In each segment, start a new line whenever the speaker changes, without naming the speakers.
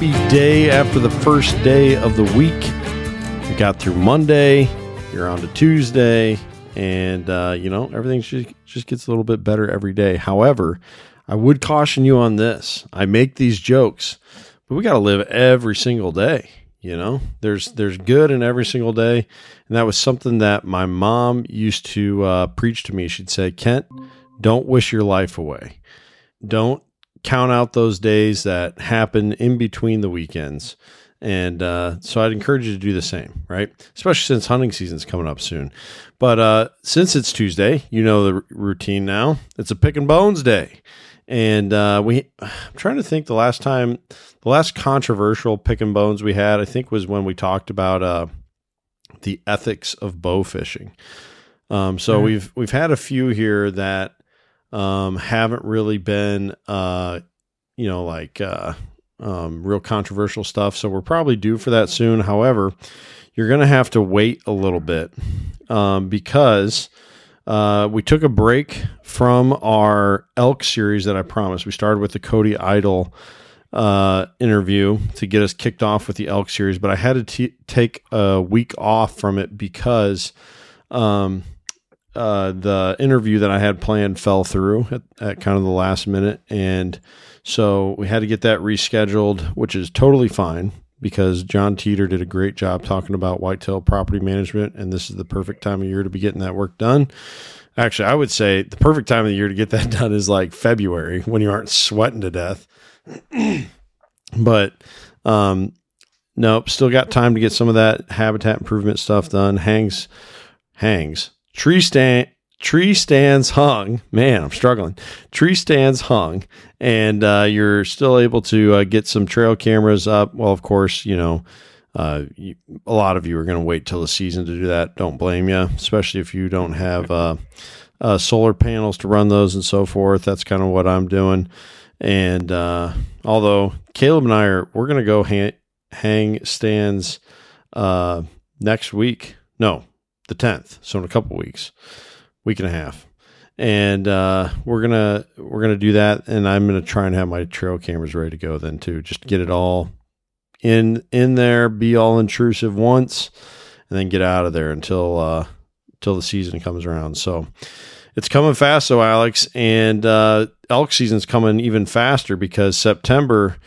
happy day after the first day of the week. We got through Monday, you're on to Tuesday, and uh, you know everything just, just gets a little bit better every day. However, I would caution you on this. I make these jokes, but we got to live every single day. You know, there's there's good in every single day, and that was something that my mom used to uh, preach to me. She'd say, "Kent, don't wish your life away. Don't count out those days that happen in between the weekends." And uh, so I'd encourage you to do the same, right? Especially since hunting season's coming up soon. But uh, since it's Tuesday, you know the r- routine now. It's a Pickin' Bones day. And uh, we, I'm trying to think the last time, the last controversial Pickin' Bones we had, I think was when we talked about uh, the ethics of bow fishing. Um, so
Mhm.
we've we've had a few here that um, haven't really been, uh, you know, like uh, um, real controversial stuff. So we're probably due for that soon. However, you're going to have to wait a little bit um, because uh, we took a break from our elk series that I promised. We started with the Cody Idol uh, interview to get us kicked off with the elk series, but I had to t- take a week off from it because um, uh, the interview that I had planned fell through at, at kind of the last minute, and so we had to get that rescheduled, which is totally fine because John Teeter did a great job talking about whitetail property management, and this is the perfect time of year to be getting that work done. Actually, I would say the perfect time of the year to get that done is like February when you aren't sweating to death. but um, nope, still got time to get some of that habitat improvement stuff done. Hangs, hangs, tree stand, tree stands hung. Man, I'm struggling. Tree stands hung, and uh, you're still able to uh, get some trail cameras up. Well, of course, you know. Uh, you, a lot of you are going to wait till the season to do that. Don't blame you, especially if you don't have uh, uh, solar panels to run those and so forth. That's kind of what I'm doing. And uh, although Caleb and I are, we're going to go hang, hang stands uh, next week. No, the 10th. So in a couple weeks, week and a half. And uh, we're gonna we're gonna do that, and I'm gonna try and have my trail cameras ready to go then too, just to get it all in in there, be all intrusive once, and then get out of there until uh, until the season comes around. So it's coming fast, so Alex, and uh, elk season's coming even faster because September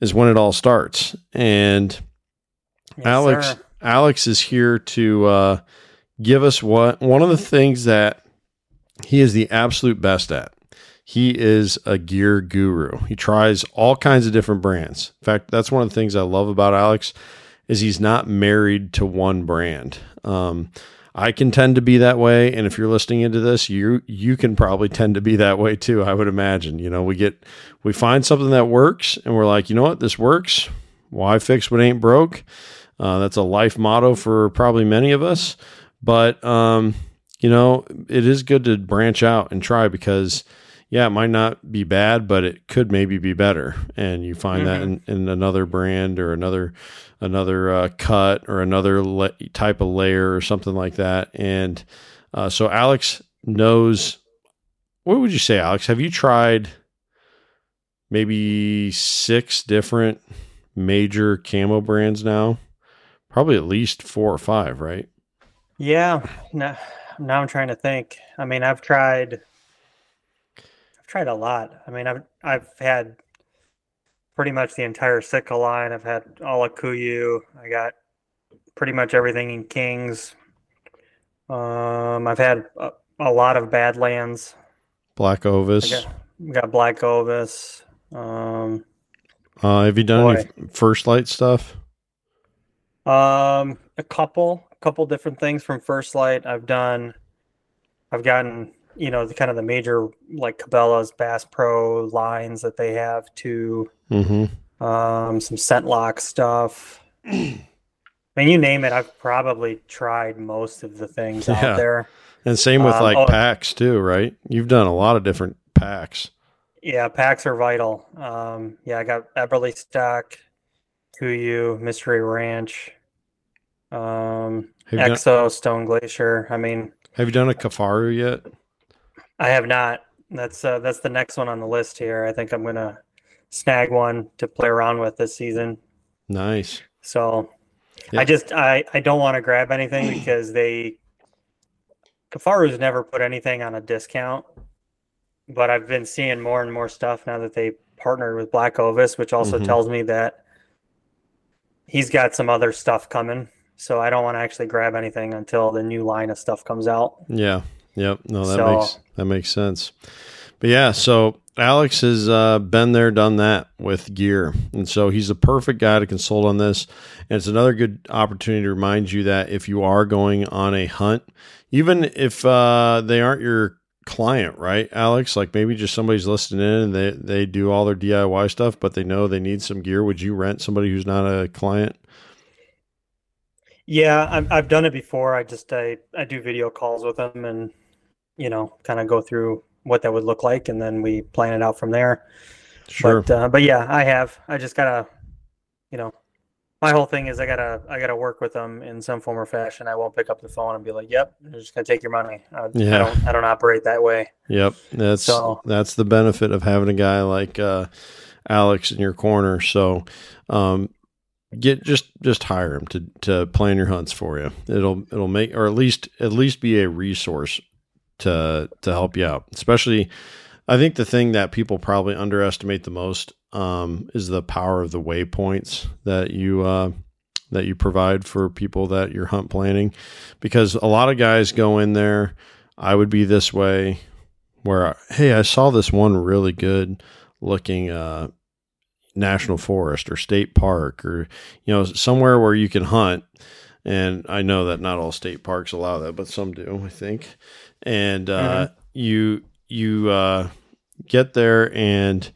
is when it all starts. And
Yes,
Alex
sir.
Alex is here to uh, give us what one of the things that he is the absolute best at. He is a gear guru. He tries all kinds of different brands. In fact, that's one of the things I love about Alex is he's not married to one brand. Um, I can tend to be that way, and if you're listening into this, you you can probably tend to be that way too. I would imagine. You know, we get we find something that works, and we're like, you know what, this works. Why fix what ain't broke? Uh, that's a life motto for probably many of us. But um, you know, it is good to branch out and try because yeah, it might not be bad, but it could maybe be better. And you find that in, in another brand or another another uh, cut or another la- type of layer or something like that. And uh, so Alex knows. What would you say, Alex? Have you tried maybe six different major camo brands now? Probably at least four or five, right?
Yeah. Now, now I'm trying to think. I mean, I've tried. I've tried a lot. I mean, I've I've had pretty much the entire Sitka line. I've had all of Kuiu. I got pretty much everything in Kings. Um, I've had a, a lot of Badlands.
Black
I
Ovis.
got, got Black Ovis. Um,
Uh, have you done any First Lite stuff?
Um, a couple, couple different things from First Lite. I've done, I've gotten, you know, the kind of the major like Cabela's Bass Pro lines that they have to,
Mm-hmm.
um, some ScentLok stuff. I mean, you name it, I've probably tried most of the things
Yeah.
out there.
And same with
Um,
like
oh-
packs too, right? You've done a lot of different packs.
Yeah, packs are vital. Um, yeah, I got Eberly Stock, Kuiu, Mystery Ranch, um,
Have you, done,
Exo, Stone Glacier. I mean,
have you done a Kifaru yet?
I have not. That's uh, that's the next one on the list here. I think I'm gonna snag one to play around with this season.
Nice.
So
Yeah.
I just I I don't want to grab anything because they Kifaru's never put anything on a discount, but I've been seeing more and more stuff now that they partnered with Black Ovis, which also
Mhm.
tells me that he's got some other stuff coming. So I don't want to actually grab anything until the new line of stuff comes out.
Yeah. Yep. No, that
So-
makes that makes sense. But yeah, so Alex has uh, been there, done that with gear, and so he's the perfect guy to consult on this. And it's another good opportunity to remind you that if you are going on a hunt, even if uh, they aren't your client, right, Alex? Like maybe just somebody's listening in and they they do all their DIY stuff, but they know they need some gear. Would you rent somebody who's not a client?
Yeah, I've I've done it before. I just I I do video calls with them and you know kind of go through what that would look like, and then we plan it out from there.
Sure.
But uh, but yeah, I have. I just gotta, you know, my whole thing is I gotta I gotta work with them in some form or fashion. I won't pick up the phone and be like, "Yep, I'm just gonna take your money." I,
Yeah.
I don't I don't operate that way.
Yep, that's
So-
that's the benefit of having a guy like uh, Alex in your corner. So, um, get just just hire him to to plan your hunts for you. It'll it'll make or at least at least be a resource to to help you out. Especially, I think the thing that people probably underestimate the most um, is the power of the waypoints that you uh, that you provide for people that you're hunt planning, because a lot of guys go in there. I would be this way where hey i saw this one really good looking uh national forest or state park or you know somewhere where you can hunt. And i know that not all state parks allow that but some do i think. And uh you you uh get there and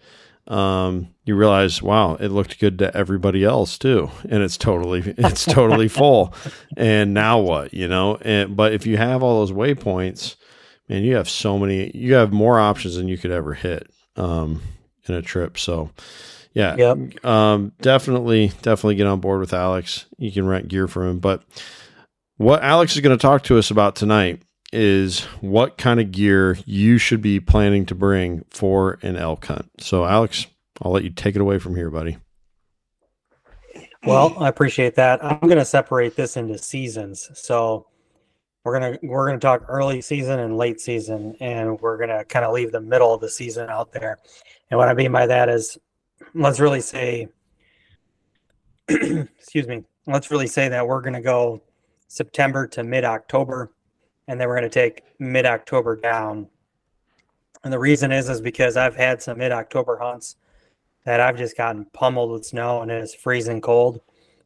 um you realize wow it looked good to everybody else too. And it's totally it's totally full. And now what you know? And but if you have all those waypoints man, you have so many, you have more options than you could ever hit um, in a trip. So, yeah,
Yep.
um, definitely, definitely get on board with Alex. You can rent gear from him. But what Alex is going to talk to us about tonight is what kind of gear you should be planning to bring for an elk hunt. So, Alex, I'll let you take it away from here, buddy.
Well, I appreciate that. I'm going to separate this into seasons. So we're gonna we're gonna talk early season and late season, and we're gonna kind of leave the middle of the season out there. And what I mean by that is, let's really say, excuse me, let's really say that we're gonna go September to mid October, and then we're gonna take mid October down. And the reason is is because I've had some mid October hunts that I've just gotten pummeled with snow and it is freezing cold.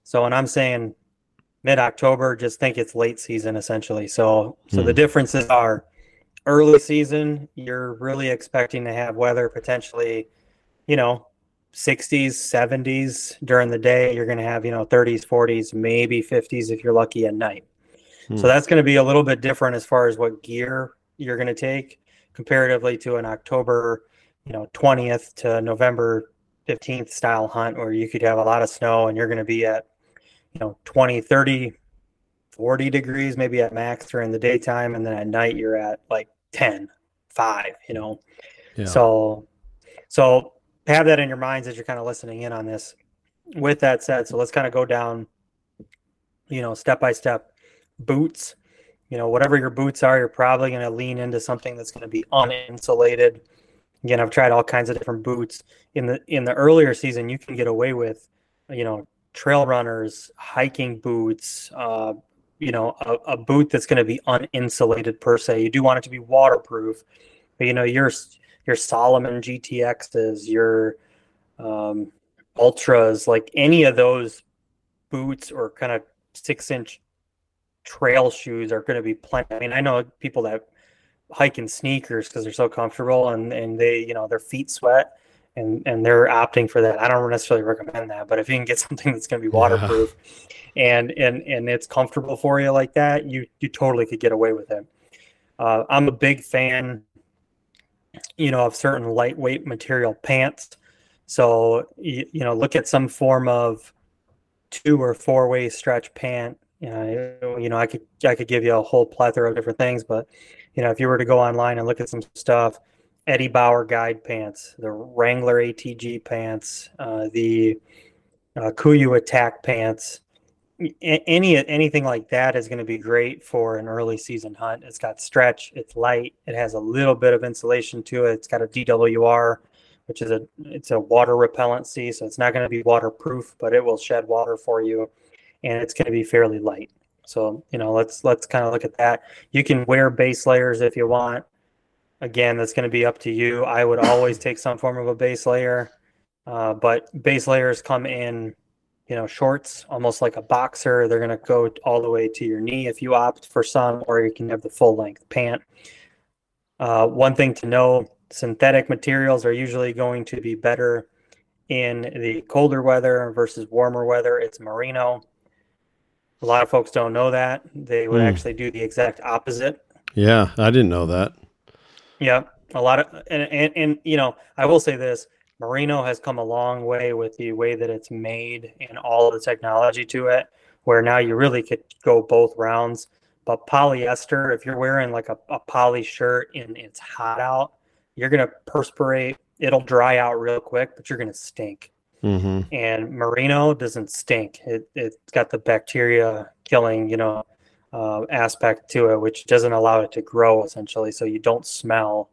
So when I'm saying mid October, just think it's late season essentially. So so the
Hmm.
differences are early season, you're really expecting to have weather potentially, you know, 60s, 70s during the day. You're going to have, you know, 30s, 40s, maybe 50s if you're lucky at night.
Hmm.
So that's going to be a little bit different as far as what gear you're going to take comparatively to an October, you know, 20th to November 15th style hunt where you could have a lot of snow and you're going to be at, you know, 20, 30, 40 degrees maybe at max during the daytime. And then at night you're at like 10, 5, you know.
Yeah.
So, so have that in your minds as you're kind of listening in on this. With that said, so let's kind of go down, you know, step by step. Boots, you know, whatever your boots are, you're probably going to lean into something that's going to be uninsulated. Again, I've tried all kinds of different boots. In the in the earlier season, you can get away with, you know, trail runners, hiking boots, uh, you know, a, a boot that's going to be uninsulated per se. You do want it to be waterproof, but you know, your your Salomon GTXs, your um, Ultras, like any of those boots or kind of six inch trail shoes are going to be plenty. I mean, I know people that hike in sneakers because they're so comfortable and, and they, you know, their feet sweat and, and they're opting for that. I don't necessarily recommend that, but if you can get something that's going to be
Yeah.
waterproof and, and, and it's comfortable for you like that, you, you totally could get away with it. Uh, I'm a big fan, you know, of certain lightweight material pants. So, you, you know, look at some form of two or four way stretch pant. You know, you know, I could I could give you a whole plethora of different things, but you know, if you were to go online and look at some stuff, Eddie Bauer guide pants, the Wrangler ATG pants, uh, the uh, Kuiu attack pants. Any anything like that is going to be great for an early season hunt. It's got stretch, it's light, it has a little bit of insulation to it. It's got a DWR, which is a it's a water repellency, so it's not going to be waterproof, but it will shed water for you, and it's going to be fairly light. So you know, let's let's kind of look at that. You can wear base layers if you want. Again, that's going to be up to you. I would always take some form of a base layer, uh, but base layers come in, you know, shorts, almost like a boxer. They're going to go all the way to your knee if you opt for some, or you can have the full length pant. Uh, one thing to know: synthetic materials are usually going to be better in the colder weather versus warmer weather. It's merino a lot of folks don't know that. They would mm. actually do the exact opposite.
Yeah, I didn't know that.
Yeah, a lot of and, and and you know, I will say this, Merino has come a long way with the way that it's made and all of the technology to it, where now you really could go both rounds. But polyester, if you're wearing like a, a poly shirt and it's hot out, you're gonna perspirate. It'll dry out real quick, but you're gonna stink. Mm-hmm. And merino doesn't stink. It it's got the bacteria killing, you know, uh, aspect to it, which doesn't allow it to grow essentially. So you don't smell.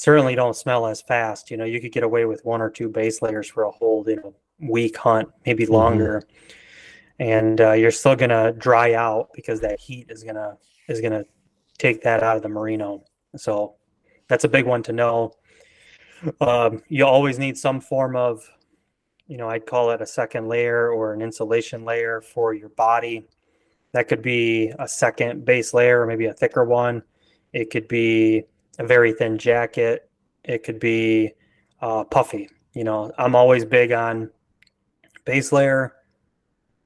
Certainly don't smell as fast. You know, you could get away with one or two base layers for a whole, you know, week hunt, maybe mm-hmm. longer, mm-hmm. and uh, you're still gonna dry out because that heat is gonna is gonna take that out of the merino. So that's a big one to know. Um, you always need some form of you know, I'd call it a second layer or an insulation layer for your body. That could be a second base layer or maybe a thicker one. It could be a very thin jacket. It could be uh, puffy. You know, I'm always big on base layer,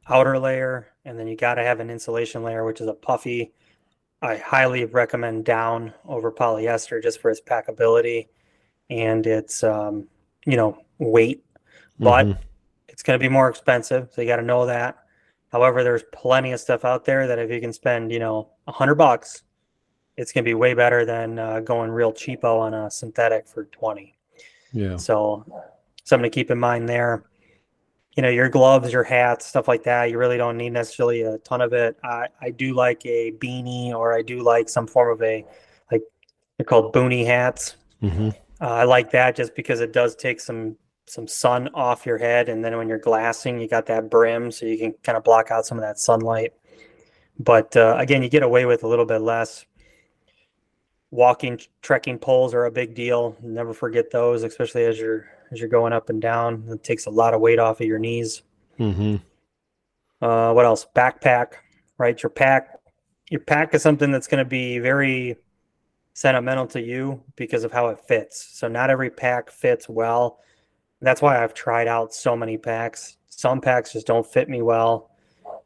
outer layer, and then you got to have an insulation layer, which is a puffy. I highly recommend down over polyester just for its packability and its, um, you know, weight but mm-hmm. it's going to be more expensive. So you got to know that. However, there's plenty of stuff out there that if you can spend, you know, a hundred bucks, it's going to be way better than uh, going real cheapo on a synthetic for 20.
Yeah.
So something to keep in mind there. You know, your gloves, your hats, stuff like that, you really don't need necessarily a ton of it. I, I do like a beanie or I do like some form of a, like they're called boonie hats. Mm-hmm. Uh, I like that just because it does take some some sun off your head and then when you're glassing you got that brim so you can kind of block out some of that sunlight but uh, again you get away with a little bit less walking trekking poles are a big deal. Never forget those especially as you're as you're going up and down. It takes a lot of weight off of your knees. Mm-hmm. uh, what else? Backpack right? Your pack your pack is something that's going to be very sentimental to you because of how it fits. So not every pack fits well. That's why I've tried out so many packs. Some packs just don't fit me well.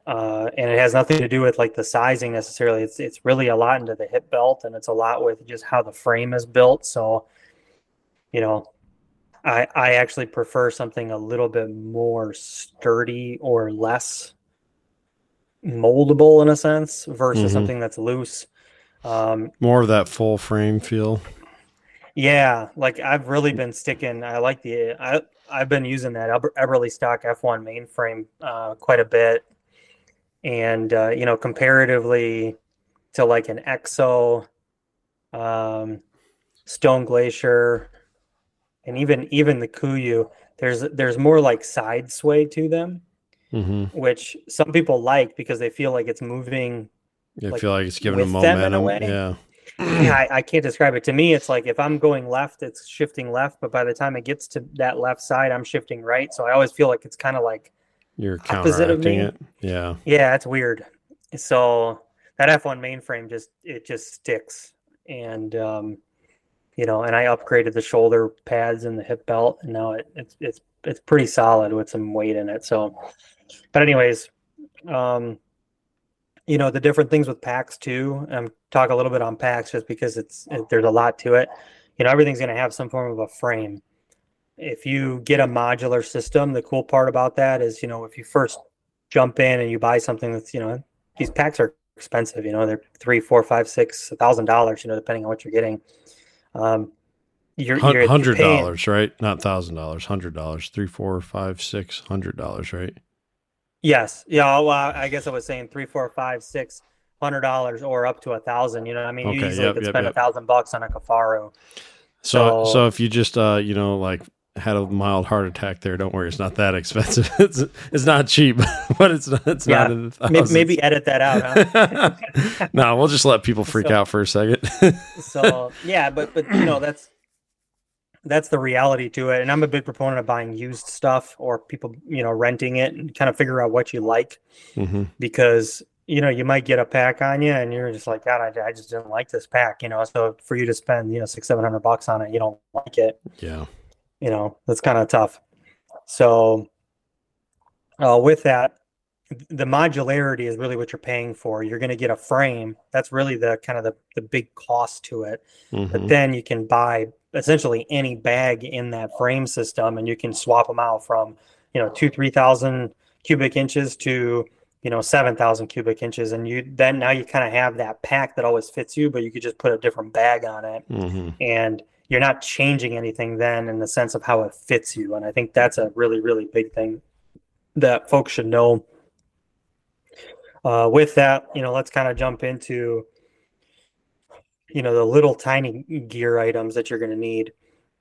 Uh, and it has nothing to do with like the sizing necessarily. It's it's really a lot into the hip belt, and it's a lot with just how the frame is built. So, you know, I I actually prefer something a little bit more sturdy or less moldable in a sense versus mm-hmm. something that's loose.
Um, more of that full frame feel.
Yeah, like I've really been sticking. I like the I I've been using that Aber, Eberlestock F1 mainframe uh, quite a bit, and uh, you know comparatively to like an EXO, um, Stone Glacier, and even even the Kuiu there's there's more like side sway to them, mm-hmm. which some people like because they feel like it's moving.
Yeah, like, I feel like it's giving them momentum. Yeah.
I, I, can't describe it. To me, it's like if I'm going left, it's shifting left, but by the time it gets to that left side, I'm shifting right. So I always feel like it's kind of like
you're counteracting it. Yeah.
Yeah, it's weird. So that F1 mainframe just it just sticks, and um, you know, and I upgraded the shoulder pads and the hip belt, and now it, it's it's it's pretty solid with some weight in it. So, but anyways, um, you know the different things with packs too. I'm talk a little bit on packs just because it's it, there's a lot to it. You know everything's going to have some form of a frame. If you get a modular system, the cool part about that is you know if you first jump in and you buy something that's you know these packs are expensive. You know they're three, four, five, six, a thousand dollars. You know depending on what you're getting. Um, you're, you're
Hundred dollars, right? Not thousand dollars. Hundred dollars. Three, four, five, six hundred dollars, right?
Yes. Yeah. Well, I guess I was saying three, four, five, six hundred dollars or up to a thousand. You know, what I mean, you
Okay,
easily
yep,
could
yep,
spend a thousand bucks on a Kifaru.
So,
So-
so if you just, uh, you know, like had a mild heart attack there, don't worry, it's not that expensive. it's it's not cheap, but it's not. It's
Yeah,
not
Maybe, maybe edit that out. Huh?
no, we'll just let people freak
So-
out for a second.
so yeah, but but you know that's that's the reality to it. And I'm a big proponent of buying used stuff or people you know renting it and kind of figure out what you like
hmm
because you know you might get a pack on you and you're just like God, I, I just didn't like this pack. You know, so for you to spend you know six seven hundred bucks on it, you don't like it.
Yeah.
You know that's kind of tough. So uh, with that the modularity is really what you're paying for. You're going to get a frame. That's really the kind of the, the big cost to it.
Mhm.
but then you can buy essentially any bag in that frame system and you can swap them out from you know two three thousand cubic inches to you know seven thousand cubic inches. And you then now you kind of have that pack that always fits you but you could just put a different bag on it.
Mhm.
and you're not changing anything then in the sense of how it fits you. And i think that's a really really big thing that folks should know. Uh, with that you know let's kind of jump into you know the little tiny gear items that you're going to need.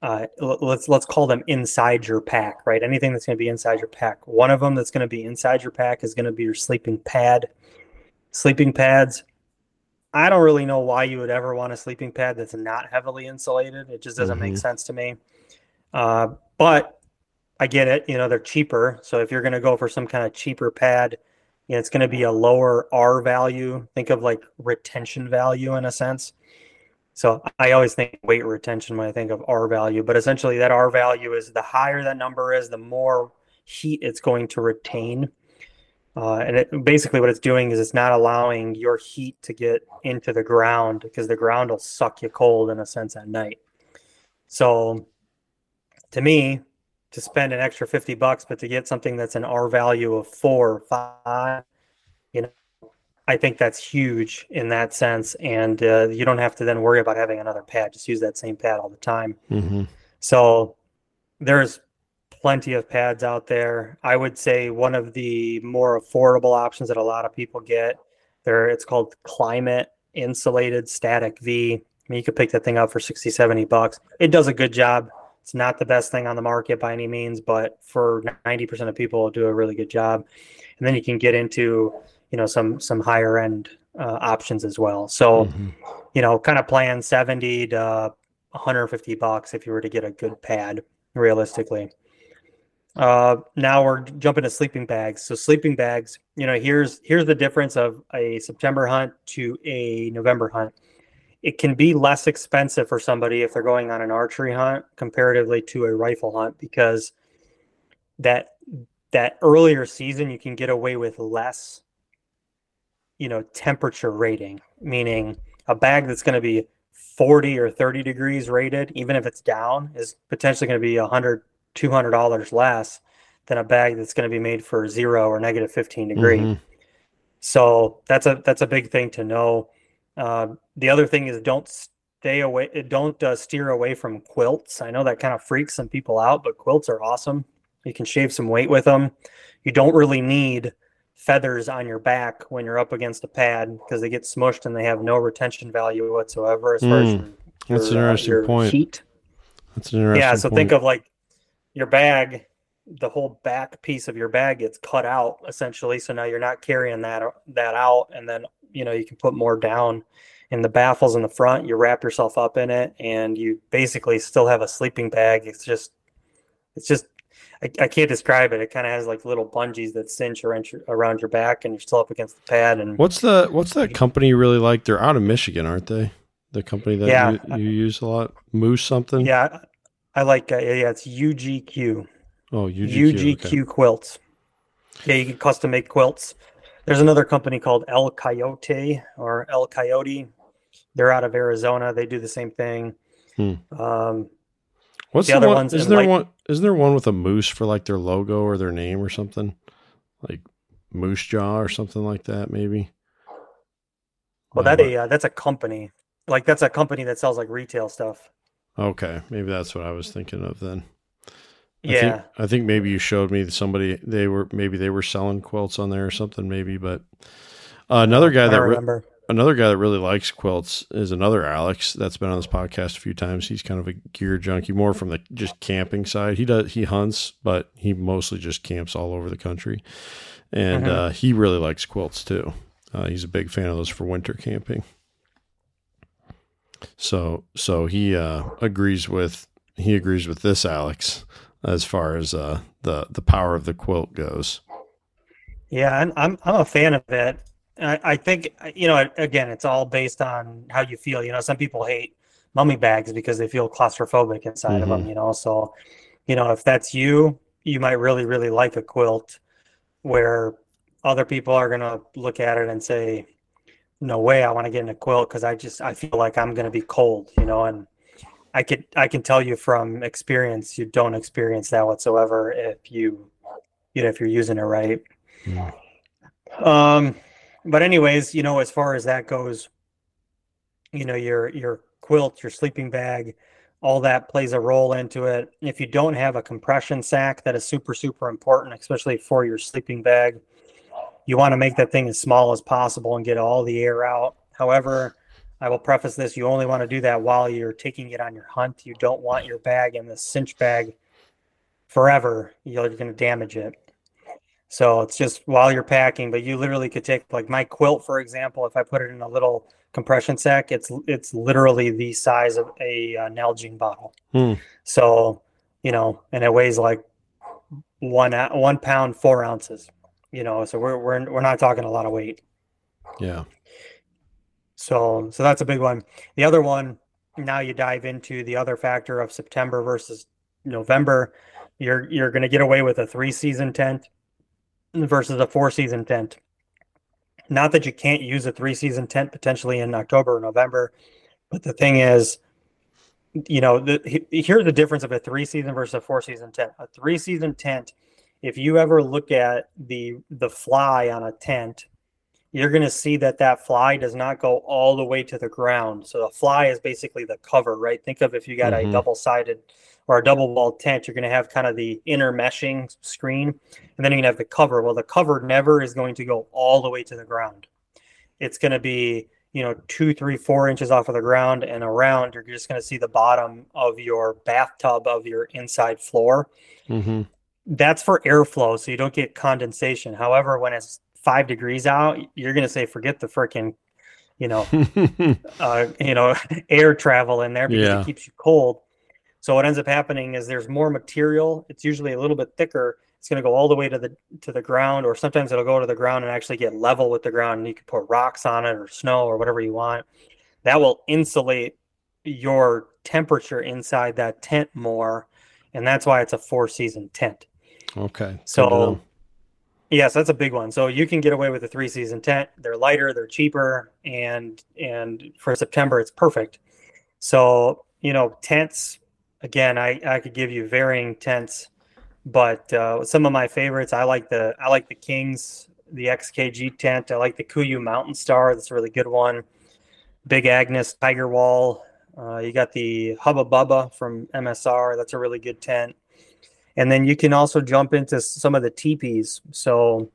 Uh, let's let's call them inside your pack right? Anything that's going to be inside your pack. One of them that's going to be inside your pack is going to be your sleeping pad. Sleeping pads I don't really know why you would ever want a sleeping pad that's not heavily insulated. It just doesn't make
Mhm.
sense to me. Uh, but I get it. You know, they're cheaper. So if you're going to go for some kind of cheaper pad, you know, it's going to be a lower R value. Think of like retention value in a sense. So I always think weight retention when I think of R value, but essentially that R value is the higher that number is, the more heat it's going to retain. Uh, and it, basically, what it's doing is it's not allowing your heat to get into the ground because the ground will suck you cold in a sense at night. So, to me, to spend an extra 50 bucks, but to get something that's an R value of four or five, you know, I think that's huge in that sense. And uh, you don't have to then worry about having another pad. Just use that same pad all the time.
Mhm.
So there's plenty of pads out there. I would say one of the more affordable options that a lot of people get there it's called Klymit insulated static V. I mean you could pick that thing up for 60 70 bucks. It does a good job. It's not the best thing on the market by any means, but for 90% of people it'll do a really good job. And then you can get into, you know, some some higher end uh, options as well. So,
Mhm.
you know, kind of plan 70 to 150 bucks if you were to get a good pad realistically. Uh, now we're jumping to sleeping bags. So sleeping bags, you know, here's here's the difference of a September hunt to a November hunt. It can be less expensive for somebody if they're going on an archery hunt comparatively to a rifle hunt because that that earlier season you can get away with less you know temperature rating meaning a bag that's going to be 40 or 30 degrees rated even if it's down is potentially going to be 100 200 dollars less than a bag that's going to be made for zero or negative 15 degree.
Mhm.
so that's a that's a big thing to know. Uh, the other thing is don't stay away don't uh, steer away from quilts. I know that kind of freaks some people out but quilts are awesome. You can shave some weight with them you don't really need feathers on your back when you're up against a pad because they get smushed and they have no retention value whatsoever as far as
Mm,
your,
that's an
uh,
interesting
your
point.
heat.
That's an interesting
yeah so
point.
think of like your bag the whole back piece of your bag gets cut out essentially so now you're not carrying that that out and then you know you can put more down in the baffles in the front you wrap yourself up in it and you basically still have a sleeping bag it's just it's just I, I can't describe it it kind of has like little bungees that cinch around your, around your back and you're still up against the pad and
What's the what's that company you really like? They're out of Michigan, aren't they? The company that
Yeah.
you, you use a lot, Moose something.
yeah i like uh, yeah it's ugq
Oh, UGQ.
UGQ
okay.
quilts. Yeah, you can custom make quilts. There's another company called El Coyote or El Coyote. They're out of Arizona. They do the same thing.
Hmm.
Um,
What's
the
the,
other
one?
ones
Isn't there one? Isn't there one with a moose for like their logo or their name or something? Like Moosejaw or something like that, maybe.
well, that a uh, that's a company. Like that's a company that sells like retail stuff.
Okay, maybe that's what I was thinking of then. I
Yeah.
think, I think maybe you showed me somebody they were maybe they were selling quilts on there or something maybe, but uh, another guy
I
that re- another guy that really likes quilts is another Alex that's been on this podcast a few times. He's kind of a gear junkie, more from the just camping side. He does he hunts, but he mostly just camps all over the country, and
Mhm.
uh, he really likes quilts too. Uh, he's a big fan of those for winter camping. So so he uh, agrees with he agrees with this Alex as far as uh, the the power of the quilt goes.
Yeah, I'm I'm, I'm a fan of it. I, I think you know again, it's all based on how you feel. You know, some people hate mummy bags because they feel claustrophobic inside of them. You know, so you know if that's you, you might really really like a quilt, where other people are gonna look at it and say, "No way, I want to get in a quilt because I just I feel like I'm gonna be cold." You know, and I could I can tell you from experience, you don't experience that whatsoever if you you know if you're using it right.
Mm.
Um, but anyways, you know, as far as that goes, you know, your your quilt, your sleeping bag, all that plays a role into it. If you don't have a compression sack, that is super super important, especially for your sleeping bag. You want to make that thing as small as possible and get all the air out. However, I will preface this: you only want to do that while you're taking it on your hunt. You don't want your bag in the cinch bag forever. You're going to damage it. So it's just while you're packing, but you literally could take like my quilt, for example, if I put it in a little compression sack, it's it's literally the size of a uh, Nalgene bottle.
Hmm.
So, you know, and it weighs like one one pound four ounces. You know, so we're we're we're not talking a lot of weight.
Yeah.
So so that's a big one. The other one, now you dive into the other factor of September versus November. You're you're going to get away with a three season tent versus a four season tent. Not that you can't use a three season tent potentially in October or November, but the thing is, you know, the, here's the difference of a three season versus a four season tent. A three season tent, if you ever look at the the fly on a tent, you're going to see that that fly does not go all the way to the ground. So the fly is basically the cover, right? Think of if you got
Mhm.
a double sided or a double walled tent, you're going to have kind of the inner meshing screen, and then you're going to have the cover. Well, the cover never is going to go all the way to the ground. It's going to be, you know, two, three, four inches off of the ground and around. You're just going to see the bottom of your bathtub of your inside floor
hmm
that's for airflow so you don't get condensation. However when it's five degrees out you're going to say forget the freaking you know uh, you know air travel in there because
Yeah.
it keeps you cold. So what ends up happening is there's more material. It's usually a little bit thicker. It's going to go all the way to the to the ground or sometimes it'll go to the ground and actually get level with the ground and you can put rocks on it or snow or whatever you want. That will insulate your temperature inside that tent more and that's why it's a four season tent
okay.
So, yes, that's a big one. So you can get away with a three season tent. They're lighter, they're cheaper, and and for September it's perfect. So you know, tents. Again, I I could give you varying tents, but uh, some of my favorites. I like the I like the Kings, the XKG tent. I like the Kuiu Mountain Star. That's a really good one. Big Agnes Tiger Wall. Uh, you got the Hubba Bubba from MSR. That's a really good tent. And then you can also jump into some of the teepees. So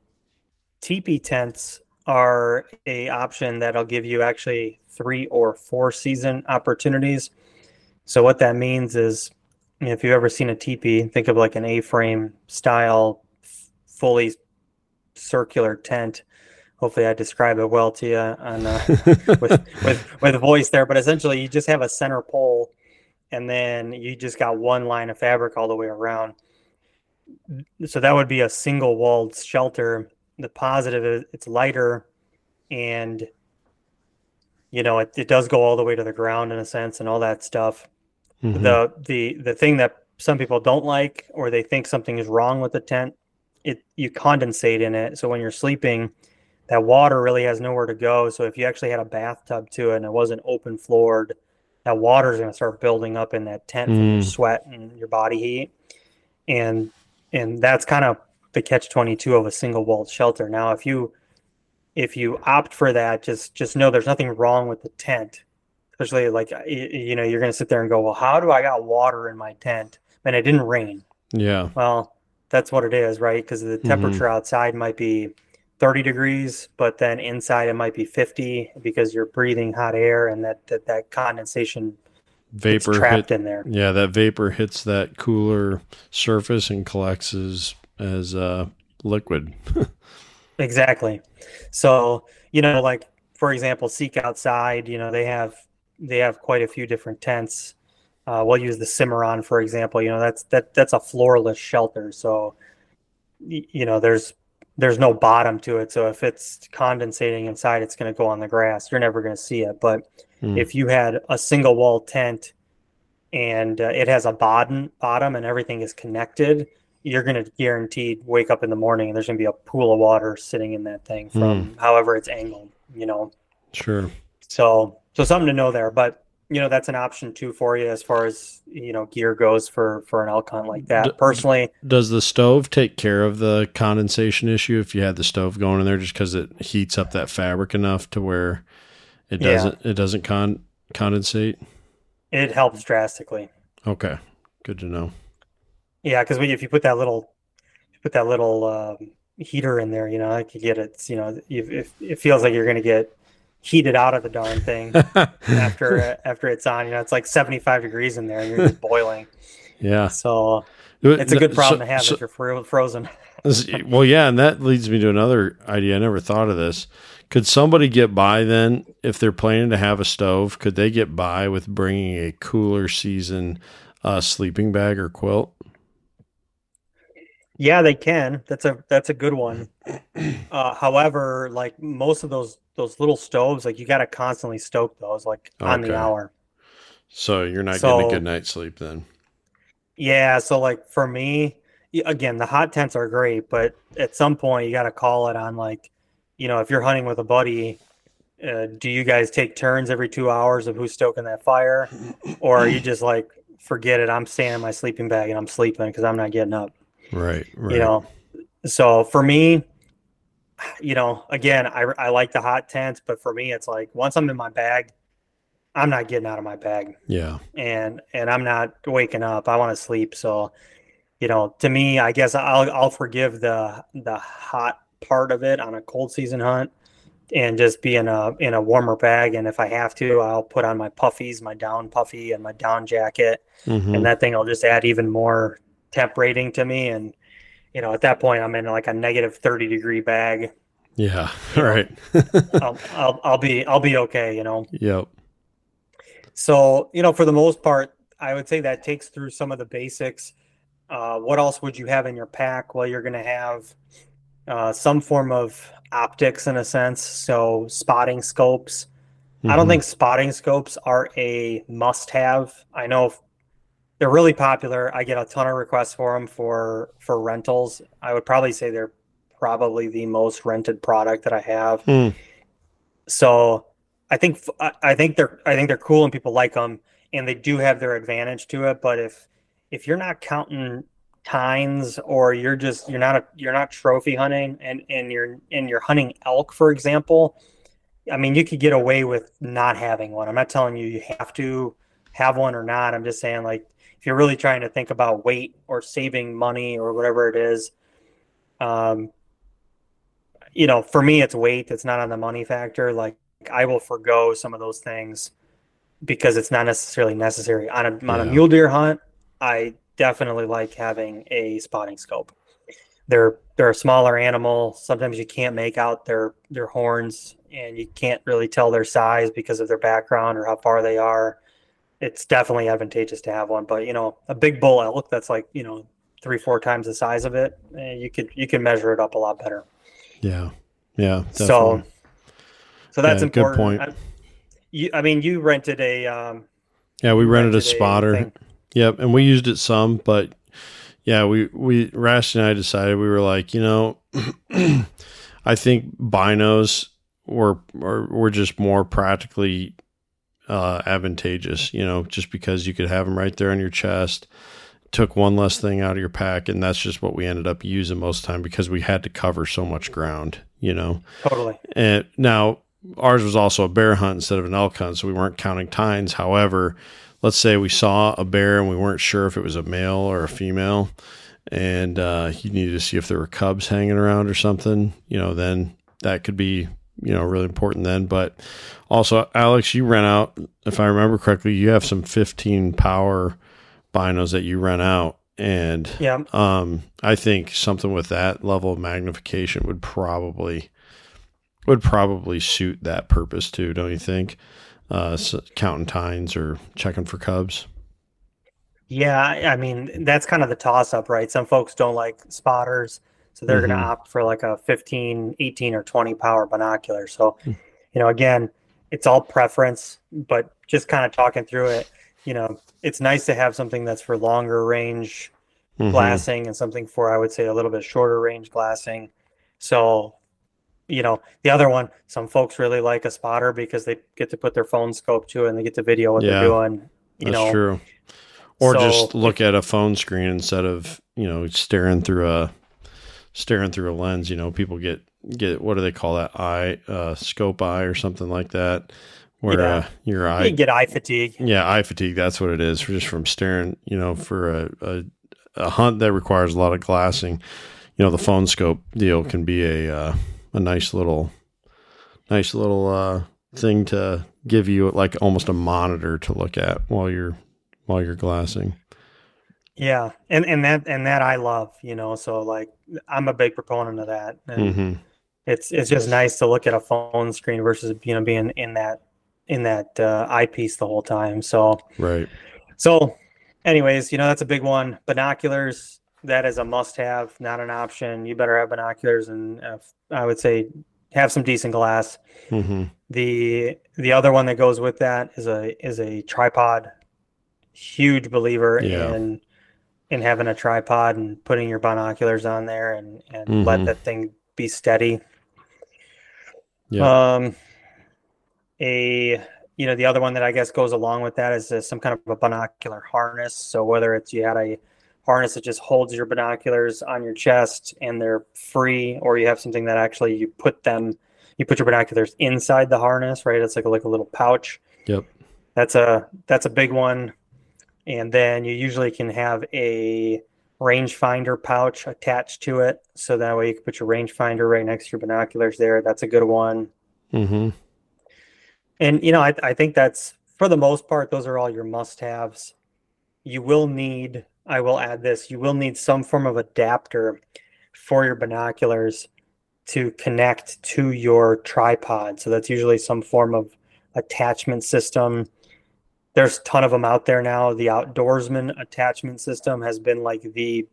teepee tents are a option that'll give you actually three or four season opportunities. So what that means is if you've ever seen a teepee, think of like an A-frame style, fully circular tent. Hopefully, I describe it well to you on uh, with with with voice there. But essentially, you just have a center pole, and then you just got one line of fabric all the way around. So that would be a single walled shelter. The positive is it's lighter, and you know it, it does go all the way to the ground in a sense, and all that stuff
Mhm.
the the the thing that some people don't like or they think something is wrong with the tent it you condensate in it so when you're sleeping that water really has nowhere to go so if you actually had a bathtub to it and it wasn't open floored that water is going to start building up in that tent from your
Mm.
sweat and your body heat and and that's kind of the catch 22 of a single walled shelter now if you if you opt for that just just know there's nothing wrong with the tent especially like you, you know you're going to sit there and go, well, how do I got water in my tent? And it didn't rain.
Yeah.
Well, that's what it is, right? Because the
Mm-hmm.
temperature outside might be 30 degrees, but then inside it might be 50 because you're breathing hot air and that that, that condensation
Vapor
trapped
hit,
in there.
Yeah, that vapor hits that cooler surface and collects as as uh, liquid.
Exactly. So, you know, like for example, Seek Outside, you know, they have they have quite a few different tents. Uh, we'll use the Cimarron for example. You know, that's that that's a floorless shelter. So, you know, there's there's no bottom to it. So if it's condensating inside, it's going to go on the grass. You're never going to see it. But
Hmm.
if you had a single wall tent and uh, it has a bottom bottom and everything is connected, you're going to guaranteed wake up in the morning and there's going to be a pool of water sitting in that thing from however it's angled, you know.
Sure.
So so something to know there, but you know that's an option too for you as far as you know gear goes for for an elk hunt like
D-
that. Personally,
Does the stove take care of the condensation issue if you had the stove going in there just because it heats up that fabric enough to where it doesn't it doesn't con condensate?
it helps drastically.
Okay. Good to know.
Yeah, because if you put that little, you put that little um, heater in there, you know, like you get it. You know, you, it, it feels like you're going to get heated out of the darn thing after after it's on. You know, it's like 75 degrees in there, and you're just boiling.
yeah.
So it's a good problem
So-
to have
so-
if you're frozen.
Well, yeah, and that leads me to another idea. I never thought of this. Could somebody get by then if they're planning to have a stove? Could they get by with bringing a cooler season uh, sleeping bag or quilt?
Yeah, they can. That's a that's a good one. Uh, however, like most of those those little stoves, like you got to constantly stoke those, like on the hour.
So you're not getting a good night's sleep then.
Yeah, so like for me, again, the hot tents are great, but at some point you got to call it on like, you know, if you're hunting with a buddy, uh, do you guys take turns every two hours of who's stoking that fire, or are you just like, forget it, I'm staying in my sleeping bag and I'm sleeping because I'm not getting up,
Right. Right.
you know? So for me, you know, again, I I like the hot tents, but for me, it's like once I'm in my bag, I'm not getting out of my bag
Yeah.
and and I'm not waking up. I want to sleep. So, you know, to me, I guess I'll I'll forgive the the hot part of it on a cold season hunt and just be in a in a warmer bag. And if I have to, I'll put on my puffies, my down puffy and my down jacket,
Mhm.
and that thing will just add even more temp rating to me. And you know, at that point, I'm in like a negative thirty degree bag.
Yeah. Right.
I'll, I'll I'll be I'll be okay. You know.
yep.
So, you know, for the most part, I would say that takes through some of the basics. Uh, what else would you have in your pack? Well, you're going to have uh, some form of optics in a sense. So, spotting scopes. I don't
Mhm.
think spotting scopes are a must have. I know they're really popular. I get a ton of requests for them for for rentals. I would probably say they're probably the most rented product that I have.
Hmm.
So I think I think they're I think they're cool and people like them and they do have their advantage to it. But if if you're not counting tines or you're just you're not a you're not trophy hunting and and you're and you're hunting elk for example, I mean you could get away with not having one. I'm not telling you you have to have one or not. I'm just saying like if you're really trying to think about weight or saving money or whatever it is, um, you know, for me, it's weight. It's not on the money factor. Like I will forego some of those things because it's not necessarily necessary on a on a mule deer hunt. I definitely like having a spotting scope. They're they're a smaller animal. Sometimes you can't make out their their horns, and you can't really tell their size because of their background or how far they are. It's definitely advantageous to have one. But you know, a big bull elk that's like you know three four times the size of it, eh, you could you can measure it up a lot better.
Yeah. Yeah.
So,
definitely.
so that's
Yeah, good point.
I, you, I mean, you rented a. Um,
yeah, we
you
rented a spotter.
thing.
Yep, and we used it some, but yeah, we we Rash and I decided we were like, you know, I think binos were or were just more practically uh, advantageous, you know, just because you could have them right there on your chest. Took one less thing out of your pack, and that's just what we ended up using most of the time because we had to cover so much ground, you know.
Totally.
And now ours was also a bear hunt instead of an elk hunt, so we weren't counting tines. However, let's say we saw a bear and we weren't sure if it was a male or a female, and uh, you needed to see if there were cubs hanging around or something. You know, then that could be you know really important then. But also, Alex, you rent out, if I remember correctly, you have some 15 power binos that you rent out and
Yeah.
um, I think something with that level of magnification would probably would probably suit that purpose too, don't you think? Uh, counting tines or checking for cubs.
Yeah, I mean that's kind of the toss up, right? Some folks don't like spotters, so they're going
Mhm.
to opt for like a 15, 18 or 20 power binocular. So,
Hmm.
you know, again, it's all preference, but just kind of talking through it, you know, it's nice to have something that's for longer range
Mhm.
glassing and something for I would say a little bit shorter range glassing. So, you know, the other one, some folks really like a spotter because they get to put their phone scope to it and they get to video what
Yeah,
they're doing. You
That's
know,
true. Or just look at a phone screen instead of you know staring through a staring through a lens. You know, people get get what do they call that eye uh, scope eye or something like that, where
Yeah.
uh, your eye
you get eye fatigue.
Yeah, eye fatigue. That's what it is. For just from staring, you know, for a, a a hunt that requires a lot of glassing. You know, the phone scope deal can be a uh, a nice little, nice little uh, thing to give you like almost a monitor to look at while you're while you're glassing.
Yeah, and and that and that I love, you know. So like, I'm a big proponent of that, and
hmm
it's it's just nice to look at a phone screen versus you know being in that in that uh, eyepiece the whole time. So
Right.
so, anyways, you know that's a big one. Binoculars that is a must-have, not an option. You better have binoculars, and uh, I would say have some decent glass.
hmm
The the other one that goes with that is a is a tripod. Huge believer
Yeah.
in in having a tripod and putting your binoculars on there and and
Mhm.
let that thing be steady.
Yeah.
Um a you know the other one that I guess goes along with that is uh, some kind of a binocular harness. So whether it's you had a harness that just holds your binoculars on your chest and they're free, or you have something that actually you put them, you put your binoculars inside the harness, right? It's like a, like a little pouch.
Yep.
That's a that's a big one. And then you usually can have a rangefinder pouch attached to it, so that way you can put your rangefinder right next to your binoculars there. That's a good one.
Mm-hmm.
And you know, I, I think that's for the most part, those are all your must-haves. You will need, I will add this, you will need some form of adapter for your binoculars to connect to your tripod. So that's usually some form of attachment system. There's a ton of them out there now. The outdoorsman attachment system has been like the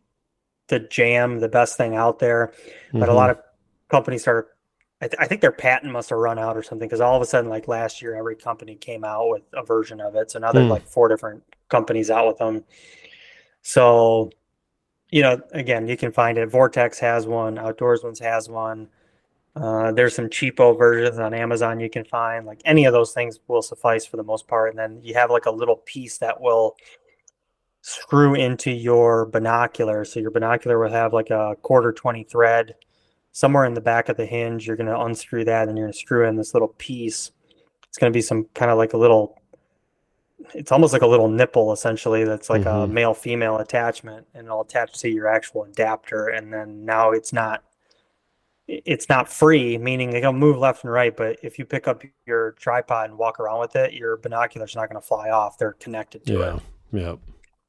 the jam, the best thing out there. But a lot of companies are I, th- I think their patent must have run out or something because all of a sudden, like last year, every company came out with a version of it. So now there's
Hmm.
like four different companies out with them. So, you know, again, you can find it. Vortex has one. Outdoorsman's has one. Uh, there's some cheapo versions on Amazon you can find. Like any of those things will suffice for the most part. And then you have like a little piece that will screw into your binocular. So your binocular will have like a quarter 20 thread somewhere in the back of the hinge. You're going to unscrew that and you're going to screw in this little piece. It's going to be some kind of like a little, it's almost like a little nipple essentially. That's like a
Mhm.
male female attachment and it'll attach to your actual adapter. And then now it's not, it's not free, meaning it'll move left and right. But if you pick up your tripod and walk around with it, your binoculars are not going to fly off. They're connected to it.
Yeah. Yep.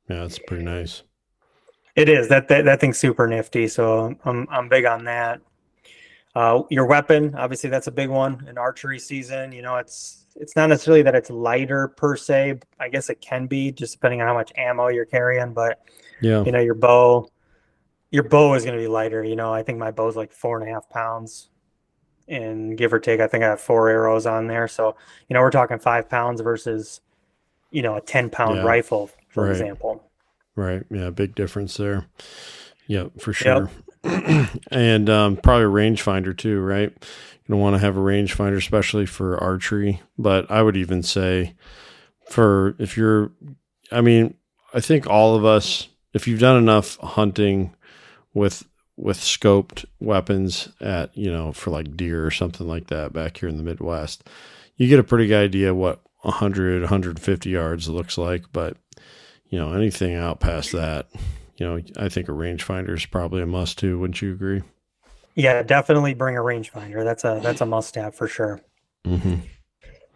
Yeah. that's pretty nice.
It is that that, that thing's super nifty. So I'm I'm big on that. Uh, your weapon, obviously, that's a big one in archery season. You know, it's it's not necessarily that it's lighter per se. I guess it can be just depending on how much ammo you're carrying. But
Yeah.
you know, your bow, your bow is going to be lighter. You know, I think my bow's like four and a half pounds, and give or take, I think I have four arrows on there. So you know, we're talking five pounds versus you know a ten pound
Yeah.
rifle, for
Right.
example.
Right. Yeah. Big difference there. Yep. For sure. and um, probably a rangefinder too, right? You don't want to have a rangefinder, especially for archery. But I would even say for if you're, I mean, I think all of us, if you've done enough hunting with with scoped weapons at you know for like deer or something like that back here in the Midwest, you get a pretty good idea what 100 150 yards looks like. But you know anything out past that, you know I think a rangefinder is probably a must too. Wouldn't you agree?
Yeah, definitely bring a rangefinder. That's a that's a must have for sure.
Mm-hmm.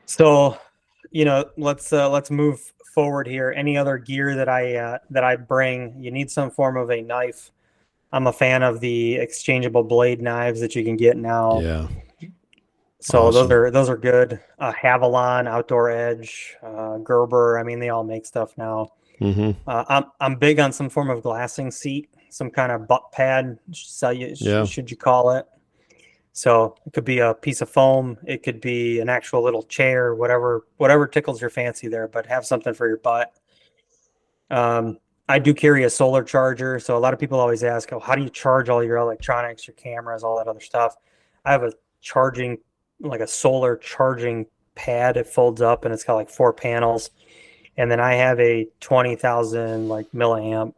So, you know, let's uh, let's move forward here. Any other gear that I uh, that I bring? You need some form of a knife. I'm a fan of the exchangeable blade knives that you can get now.
Yeah.
So awesome. those are those are good. Uh, Havalon, Outdoor Edge, uh, Gerber. I mean, they all make stuff now.
Mm-hmm.
Uh, I'm I'm big on some form of glassing seat, some kind of butt pad. Yeah. should you call it? So it could be a piece of foam, it could be an actual little chair, whatever whatever tickles your fancy there, but have something for your butt. Um, I do carry a solar charger, so a lot of people always ask, "Oh, how do you charge all your electronics, your cameras, all that other stuff?" I have a charging, like a solar charging pad. It folds up and it's got like four panels, and then I have a twenty thousand like milliamp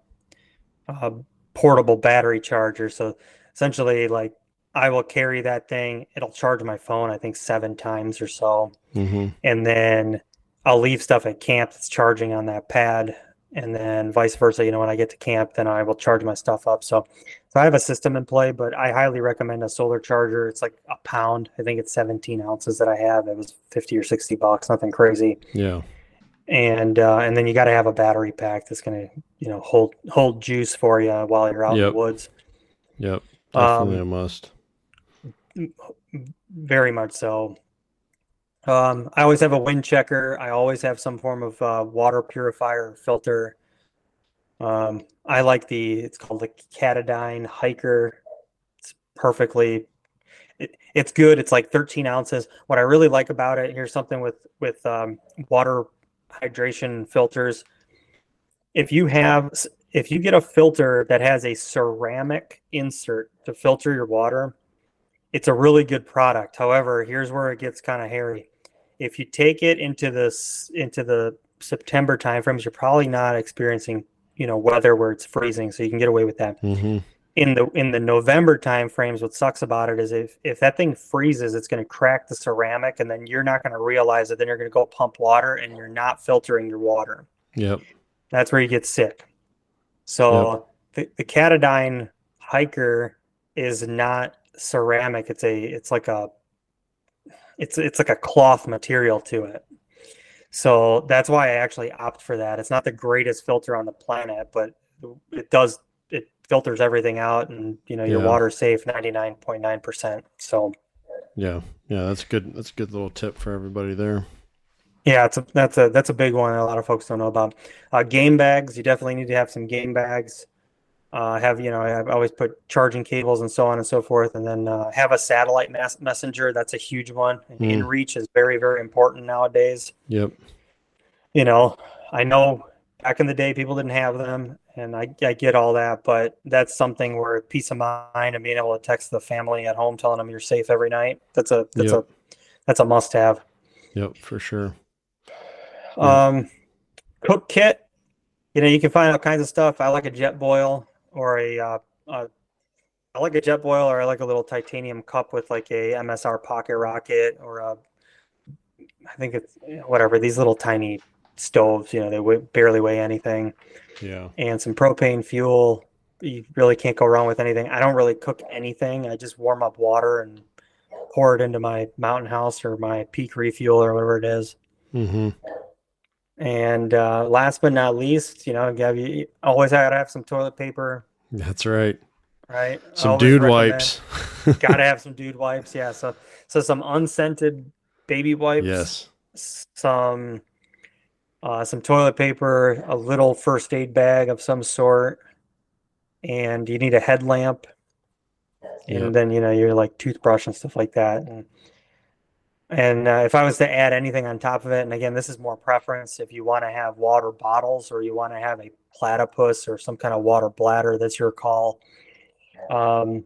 uh, portable battery charger. So essentially, like I will carry that thing. It'll charge my phone, I think, seven times or so.
Mm-hmm.
And then I'll leave stuff at camp that's charging on that pad. And then vice versa. You know, when I get to camp, then I will charge my stuff up. So, so I have a system in play, but I highly recommend a solar charger. It's like a pound. I think it's 17 ounces that I have. It was 50 or 60 bucks, nothing crazy.
Yeah.
And uh, and then you got to have a battery pack that's gonna you know hold hold juice for you while you're out yep. in the woods.
Yep, definitely um, a must
very much so. Um, I always have a wind checker. I always have some form of uh, water purifier filter. Um, I like the it's called the Katadyn Hiker. It's perfectly. It, it's good. It's like 13 ounces. What I really like about it here's something with with um, water hydration filters. If you have if you get a filter that has a ceramic insert to filter your water, it's a really good product. However, here's where it gets kind of hairy. If you take it into this into the September timeframes, you're probably not experiencing you know weather where it's freezing, so you can get away with that.
Mm-hmm.
In the in the November timeframes, what sucks about it is if if that thing freezes, it's going to crack the ceramic, and then you're not going to realize it. Then you're going to go pump water, and you're not filtering your water.
Yep,
that's where you get sick. So yep. the the Katadyn hiker is not ceramic. It's a it's like a it's it's like a cloth material to it. So that's why I actually opt for that. It's not the greatest filter on the planet, but it does filters everything out and you know your yeah. water's safe 99.9%. So
yeah. Yeah, that's good. That's a good little tip for everybody there.
Yeah, it's a, that's a that's a big one. A lot of folks don't know about uh, game bags. You definitely need to have some game bags uh, have you know I've always put charging cables and so on and so forth, and then uh, have a satellite mass- messenger. That's a huge one. And mm. inReach is very very important nowadays.
Yep.
You know, I know back in the day people didn't have them, and I, I get all that, but that's something where peace of mind and being able to text the family at home telling them you're safe every night. That's a that's yep. a that's a must have.
Yep, for sure.
Um, cook kit. You know, you can find all kinds of stuff. I like a jet Jetboil or a, uh, a I like a Jetboil or I like a little titanium cup with like a MSR pocket rocket or a I think it's whatever these little tiny stoves. You know, they weigh, barely weigh anything.
Yeah.
And some propane fuel. You really can't go wrong with anything. I don't really cook anything. I just warm up water and pour it into my mountain house or my peak refuel or whatever it is.
Mm-hmm.
And uh, last but not least, you know, Gav, you always gotta have some toilet paper.
That's right.
Right.
Some dude wipes.
gotta have some dude wipes. Yeah. So so some unscented baby wipes.
Yes.
Some uh, some toilet paper, a little first aid bag of some sort, and you need a headlamp. And yep. then you know you're like toothbrush and stuff like that. And and uh, if I was to add anything on top of it, and again, this is more preference. If you want to have water bottles or you want to have a platypus or some kind of water bladder, that's your call. Um,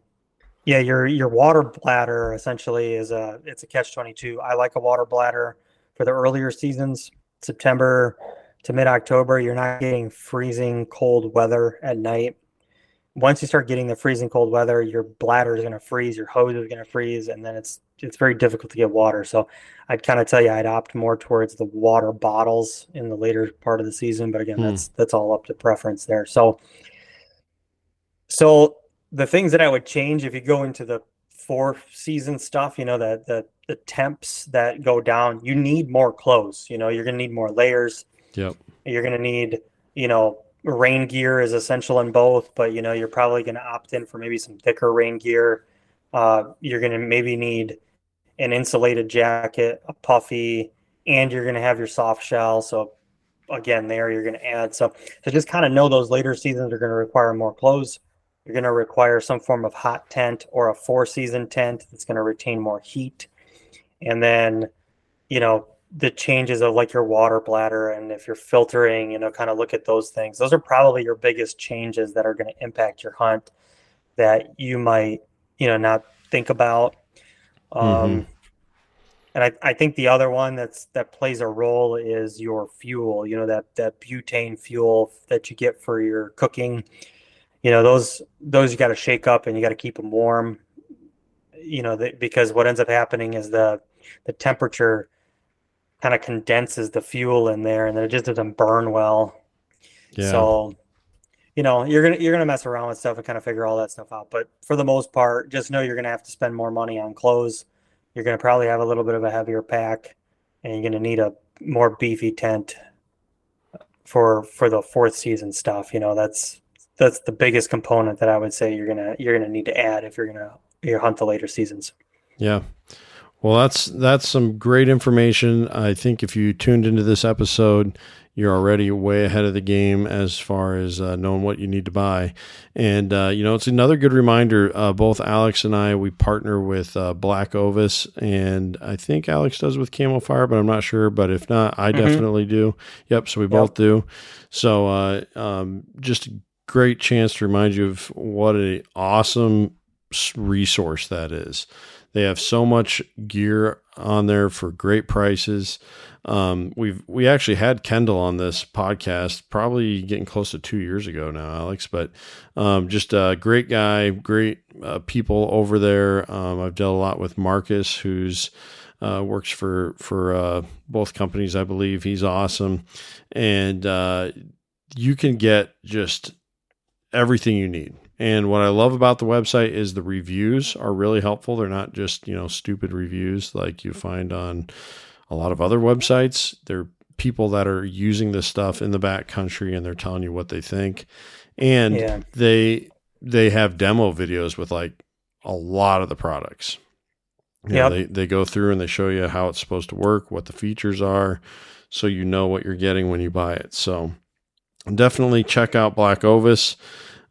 yeah, your your water bladder essentially is a it's a catch twenty two. I like a water bladder for the earlier seasons, September to mid October. You're not getting freezing cold weather at night. once you start getting the freezing cold weather, your bladder is going to freeze, your hose is going to freeze, and then it's it's very difficult to get water. So I'd kind of tell you I'd opt more towards the water bottles in the later part of the season. But again, mm. that's that's all up to preference there. So so the things that I would change if you go into the four season stuff, you know, the the the temps that go down, you need more clothes. You know, you're gonna need more layers.
Yep.
You're gonna need, you know, rain gear is essential in both, but you know, you're probably gonna opt in for maybe some thicker rain gear. Uh, you're gonna maybe need an insulated jacket, a puffy, and you're gonna have your soft shell. So again, there you're gonna add. So to just kind of know those later seasons are gonna require more clothes you're going to require some form of hot tent or a four season tent that's going to retain more heat. And then, you know, the changes of like your water bladder and if you're filtering, you know, kind of look at those things. Those are probably your biggest changes that are going to impact your hunt that you might, you know, not think about. Um, mm-hmm. And I, I think the other one that's that plays a role is your fuel. You know that that butane fuel that you get for your cooking you know those those you got to shake up and you got to keep them warm you know the, because what ends up happening is the the temperature kind of condenses the fuel in there and then it just doesn't burn well yeah. so you know you're gonna you're gonna mess around with stuff and kind of figure all that stuff out but for the most part just know you're gonna have to spend more money on clothes you're gonna probably have a little bit of a heavier pack and you're gonna need a more beefy tent for for the fourth season stuff you know that's that's the biggest component that I would say you're gonna you're gonna need to add if you're gonna you hunt the later seasons.
Yeah. Well, that's that's some great information. I think if you tuned into this episode, you're already way ahead of the game as far as uh, knowing what you need to buy. And uh, you know, it's another good reminder. Uh, both Alex and I we partner with uh, Black Ovis, and I think Alex does with Camofire, but I'm not sure. But if not, I mm-hmm. definitely do. Yep. So we yep. both do. So uh, um, just great chance to remind you of what an awesome resource that is. They have so much gear on there for great prices. Um, we've we actually had Kendall on this podcast, probably getting close to two years ago now, Alex. But um, just a great guy, great uh, people over there. Um, I've dealt a lot with Marcus, who's uh, works for for uh, both companies, I believe. He's awesome, and uh, you can get just everything you need. And what I love about the website is the reviews are really helpful. They're not just, you know, stupid reviews like you find on a lot of other websites. They're people that are using this stuff in the back country and they're telling you what they think. And yeah. they they have demo videos with like a lot of the products. Yeah, they they go through and they show you how it's supposed to work, what the features are, so you know what you're getting when you buy it. So definitely check out Black Ovis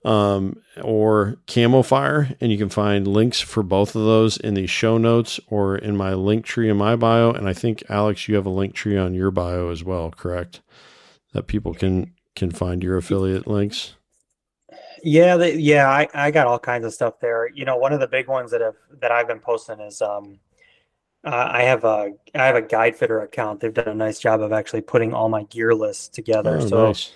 um, or Camofire, and you can find links for both of those in the show notes or in my Linktree in my bio. And I think Alex, you have a Linktree on your bio as well, correct? That people can can find your affiliate links.
Yeah, they, yeah, I, I got all kinds of stuff there. You know, one of the big ones that have that I've been posting is um, uh, I have a I have a Guidefitter account. They've done a nice job of actually putting all my gear lists together. Oh, so nice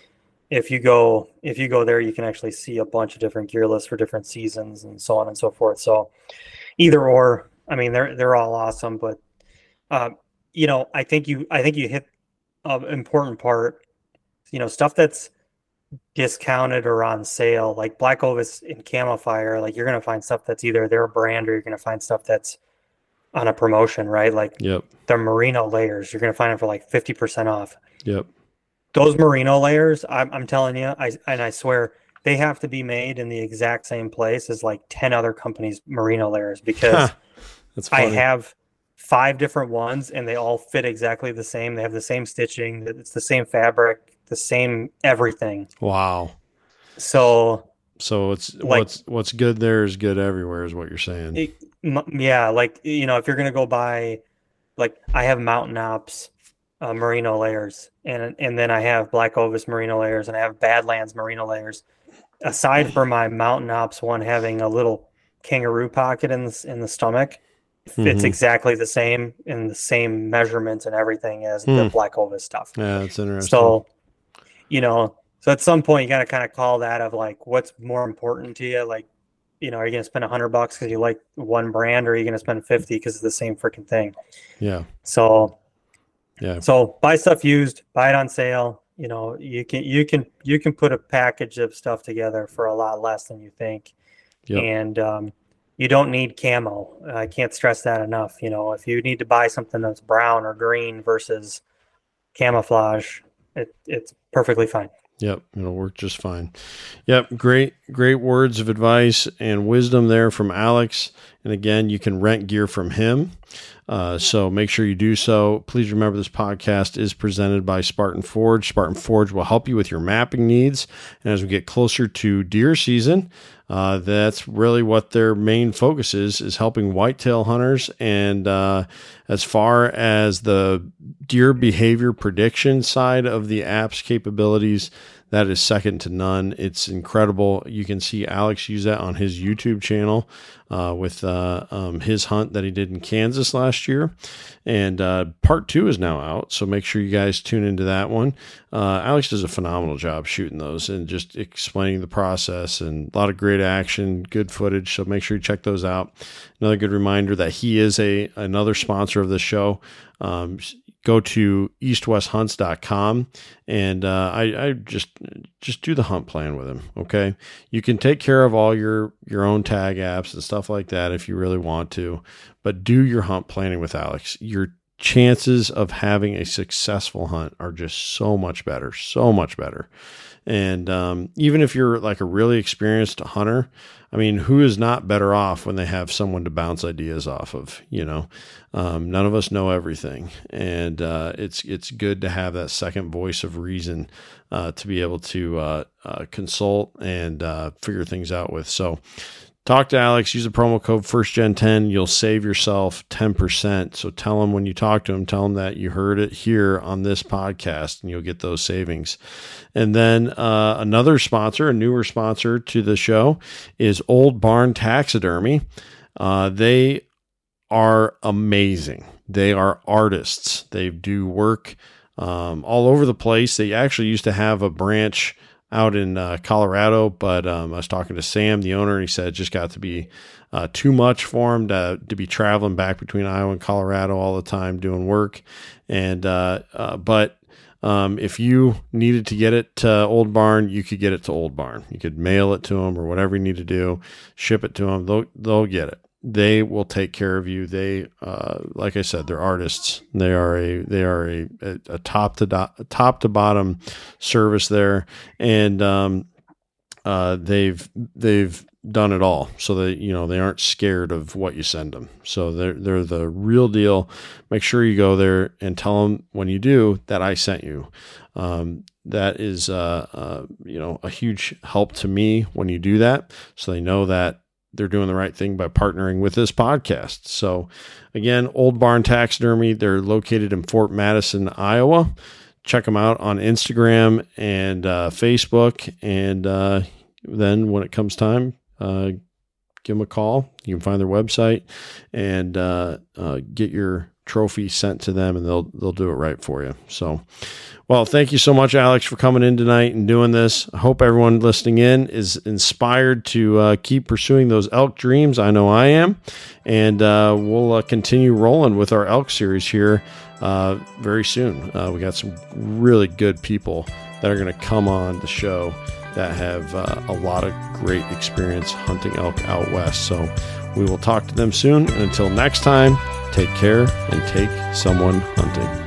if you go if you go there you can actually see a bunch of different gear lists for different seasons and so on and so forth. So either or i mean they're they're all awesome but uh, you know i think you i think you hit an important part. You know stuff that's discounted or on sale like black ovis and camo like you're going to find stuff that's either their brand or you're going to find stuff that's on a promotion right? Like
yep.
the merino layers you're going to find them for like 50% off.
Yep
those merino layers, I'm, I'm telling you, I and I swear they have to be made in the exact same place as like 10 other companies merino layers because I have five different ones and they all fit exactly the same. They have the same stitching, it's the same fabric, the same everything.
Wow.
So
so it's like, what's what's good there is good everywhere is what you're saying. It,
yeah, like you know, if you're going to go buy like I have Mountain Ops uh, merino layers, and and then I have Black Ovis merino layers, and I have Badlands merino layers. Aside from my Mountain Ops one having a little kangaroo pocket in the, in the stomach, mm-hmm. it's exactly the same in the same measurements and everything as mm. the hmm. Black Ovis stuff.
Yeah, that's interesting.
So, you know, So at some point, you got to kind of call that of like, what's more important to you? Like, you know, are you going to spend a hundred bucks because you like one brand, or are you going to spend fifty because it's the same freaking thing?
Yeah.
So,
Yeah.
so buy stuff used, buy it on sale. You know, you can you can you can put a package of stuff together for a lot less than you think,
Yep.
and um, you don't need camo. I can't stress that enough. You know, if you need to buy something that's brown or green versus camouflage, it, it's perfectly fine.
Yep, it'll work just fine. Yep, great, great words of advice and wisdom there from Alex. And again, you can rent gear from him. Uh, so make sure you do so. Please remember this podcast is presented by Spartan Forge. Spartan Forge will help you with your mapping needs. And as we get closer to deer season, uh, that's really what their main focus is, is helping whitetail hunters. And uh, as far as the deer behavior prediction side of the app's capabilities, that is second to none. It's incredible. You can see Alex use that on his YouTube channel uh, with uh, um, his hunt that he did in Kansas last year. And uh, part two is now out. So make sure you guys tune into that one. Uh, Alex does a phenomenal job shooting those and just explaining the process and a lot of great action, good footage. So make sure you check those out. Another good reminder that he is a another sponsor of the show. Um, go to east2westhunts.com and uh, I, I just just do the hunt plan with him okay? You can take care of all your your own tag apps and stuff like that if you really want to but do your hunt planning with alex. Your chances of having a successful hunt are just so much better so much better and um, even if you're like a really experienced hunter, I mean, who is not better off when they have someone to bounce ideas off of? You know, um, none of us know everything, and uh, it's it's good to have that second voice of reason uh, to be able to uh, uh consult and uh, figure things out with. So, talk to Alex, use the promo code FirstGen10. You'll save yourself 10%. So tell him when you talk to him, tell him that you heard it here on this podcast and you'll get those savings. And then uh, another sponsor, a newer sponsor to the show, is Old Barn Taxidermy. Uh, they are amazing. They are artists. They do work um, all over the place. They actually used to have a branch out in uh, Colorado, but um, I was talking to Sam, the owner, he said just got to be uh, too much for him to, to be traveling back between Iowa and Colorado all the time doing work. And, uh, uh but um, if you needed to get it to Old Barn, you could get it to Old Barn. You could mail it to them or whatever you need to do, ship it to them. They'll, they'll get it they will take care of you. They, uh, like I said, they're artists. They are a they are a, a, top to do, top to bottom service there, and um, uh, they've they've done it all, so that you know they aren't scared of what you send them. So they're they're the real deal. Make sure you go there and tell them when you do that I sent you. Um, that is, uh, uh, you know, a huge help to me when you do that, so they know that they're doing the right thing by partnering with this podcast. So, again, Old Barn Taxidermy, they're located in Fort Madison, Iowa. Check them out on Instagram and uh, Facebook. And uh, then when it comes time, uh, give them a call. You can find their website and uh, uh, get your trophy sent to them, and they'll they'll do it right for you. So, well, thank you so much, Alex, for coming in tonight and doing this. I hope everyone listening in is inspired to uh, keep pursuing those elk dreams. I know I am. And uh, we'll uh, continue rolling with our elk series here uh, very soon. Uh, we got some really good people that are going to come on the show that have uh, a lot of great experience hunting elk out west. So we will talk to them soon. And until next time, take care and take someone hunting.